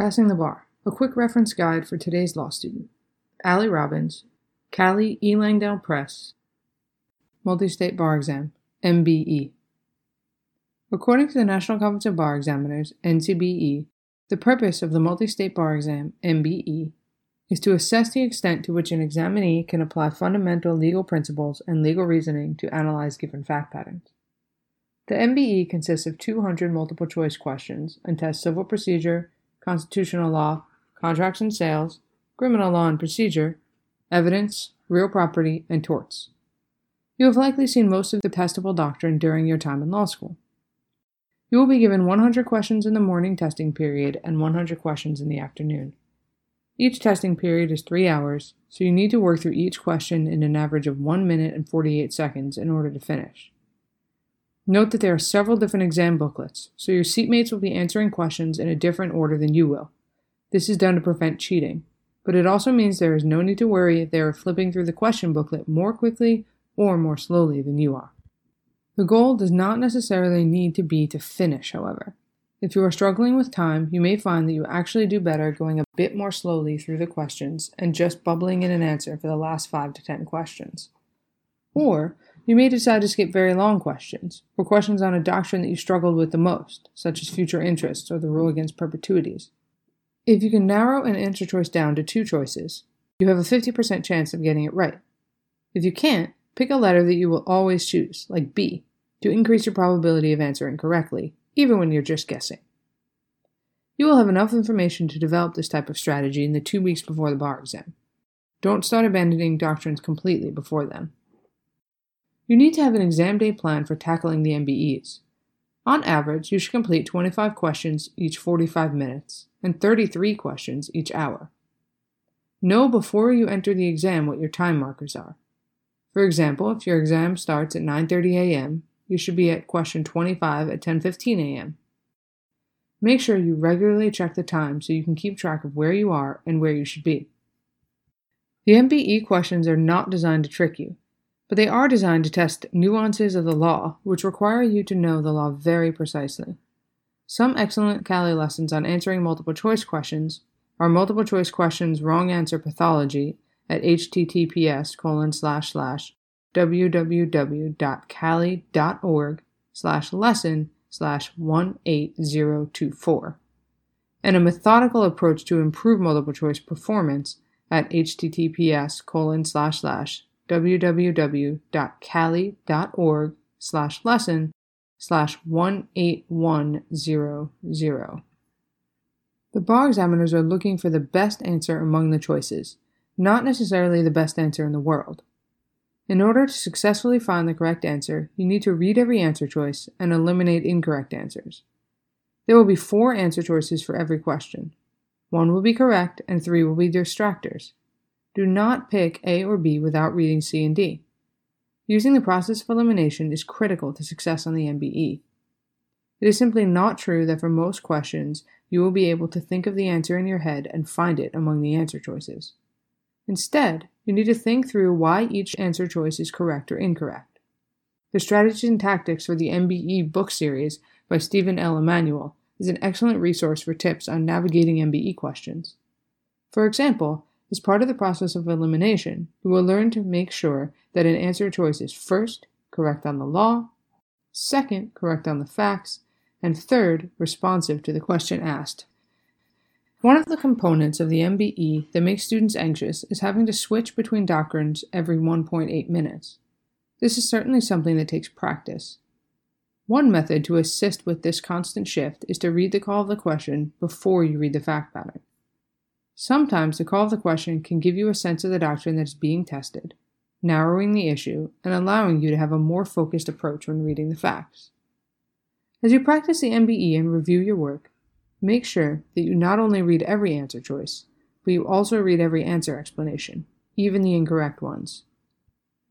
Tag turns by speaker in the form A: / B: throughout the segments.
A: Passing the Bar, a quick reference guide for today's law student. Allie Robbins, Cali E. Langdale Press, Multi-State Bar Exam, MBE. According to the National Conference of Bar Examiners, NCBE, the purpose of the Multi-State Bar Exam, MBE, is to assess the extent to which an examinee can apply fundamental legal principles and legal reasoning to analyze given fact patterns. The MBE consists of 200 multiple choice questions and tests civil procedure, constitutional law, contracts and sales, criminal law and procedure, evidence, real property, and torts. You have likely seen most of the testable doctrine during your time in law school. You will be given 100 questions in the morning testing period and 100 questions in the afternoon. Each testing period is three hours, so you need to work through each question in an average of 1 minute and 48 seconds in order to finish. Note that there are several different exam booklets, so your seatmates will be answering questions in a different order than you will. This is done to prevent cheating, but it also means there is no need to worry if they are flipping through the question booklet more quickly or more slowly than you are. The goal does not necessarily need to be to finish, however. If you are struggling with time, you may find that you actually do better going a bit more slowly through the questions and just bubbling in an answer for the last 5 to 10 questions. Or you may decide to skip very long questions, or questions on a doctrine that you struggled with the most, such as future interests or the rule against perpetuities. If you can narrow an answer choice down to two choices, you have a 50% chance of getting it right. If you can't, pick a letter that you will always choose, like B, to increase your probability of answering correctly, even when you're just guessing. You will have enough information to develop this type of strategy in the two weeks before the bar exam. Don't start abandoning doctrines completely before then. You need to have an exam day plan for tackling the MBEs. On average, you should complete 25 questions each 45 minutes and 33 questions each hour. Know before you enter the exam what your time markers are. For example, if your exam starts at 9:30 a.m., you should be at question 25 at 10:15 a.m. Make sure you regularly check the time so you can keep track of where you are and where you should be. The MBE questions are not designed to trick you, but they are designed to test nuances of the law which require you to know the law very precisely. Some excellent Cali lessons on answering multiple choice questions are multiple choice questions wrong answer pathology at https colon slash slash www.cali.org slash lesson slash 18024 and a methodical approach to improve multiple choice performance at https colon slash slash www.cali.org slash lesson slash 18100. The bar examiners are looking for the best answer among the choices, not necessarily the best answer in the world. In order to successfully find the correct answer, you need to read every answer choice and eliminate incorrect answers. There will be four answer choices for every question. One will be correct and three will be distractors. Do not pick A or B without reading C and D. Using the process of elimination is critical to success on the MBE. It is simply not true that for most questions you will be able to think of the answer in your head and find it among the answer choices. Instead, you need to think through why each answer choice is correct or incorrect. The Strategies and Tactics for the MBE book series by Stephen L. Emanuel is an excellent resource for tips on navigating MBE questions. For example, as part of the process of elimination, you will learn to make sure that an answer choice is first, correct on the law, second, correct on the facts, and third, responsive to the question asked. One of the components of the MBE that makes students anxious is having to switch between doctrines every 1.8 minutes. This is certainly something that takes practice. One method to assist with this constant shift is to read the call of the question before you read the fact pattern. Sometimes the call of the question can give you a sense of the doctrine that is being tested, narrowing the issue, and allowing you to have a more focused approach when reading the facts. As you practice the MBE and review your work, Make sure that you not only read every answer choice, but you also read every answer explanation, even the incorrect ones.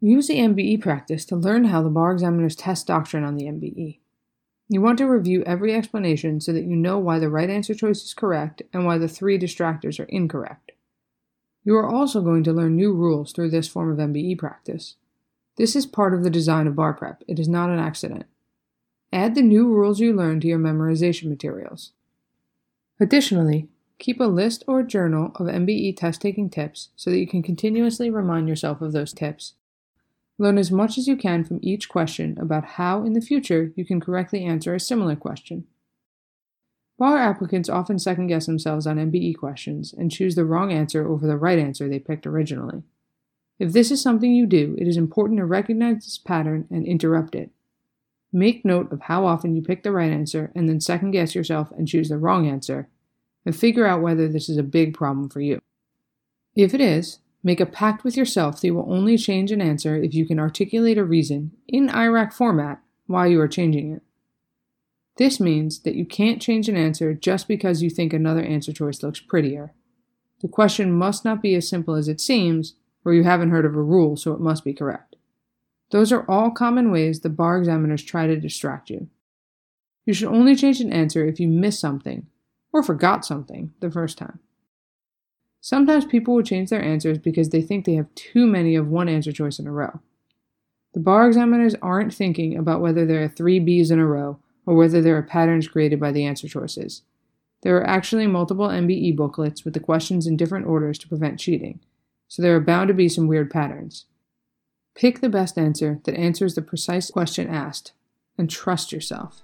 A: Use the MBE practice to learn how the bar examiners test doctrine on the MBE. You want to review every explanation so that you know why the right answer choice is correct and why the three distractors are incorrect. You are also going to learn new rules through this form of MBE practice. This is part of the design of bar prep, it is not an accident. Add the new rules you learn to your memorization materials. Additionally, Keep a list or journal of MBE test taking tips so that you can continuously remind yourself of those tips. Learn as much as you can from each question about how in the future you can correctly answer a similar question. Bar applicants often second guess themselves on MBE questions and choose the wrong answer over the right answer they picked originally. If this is something you do, it is important to recognize this pattern and interrupt it. Make note of how often you pick the right answer and then second guess yourself and choose the wrong answer, and figure out whether this is a big problem for you. If it is, make a pact with yourself that you will only change an answer if you can articulate a reason, in IRAC format, why you are changing it. This means that you can't change an answer just because you think another answer choice looks prettier. The question must not be as simple as it seems, or you haven't heard of a rule, so it must be correct. Those are all common ways the bar examiners try to distract you. You should only change an answer if you miss something, or forgot something, the first time. Sometimes people will change their answers because they think they have too many of one answer choice in a row. The bar examiners aren't thinking about whether there are three B's in a row or whether there are patterns created by the answer choices. There are actually multiple MBE booklets with the questions in different orders to prevent cheating, so there are bound to be some weird patterns. Pick the best answer that answers the precise question asked, and trust yourself.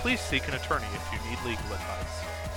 B: Please seek an attorney if you need legal advice.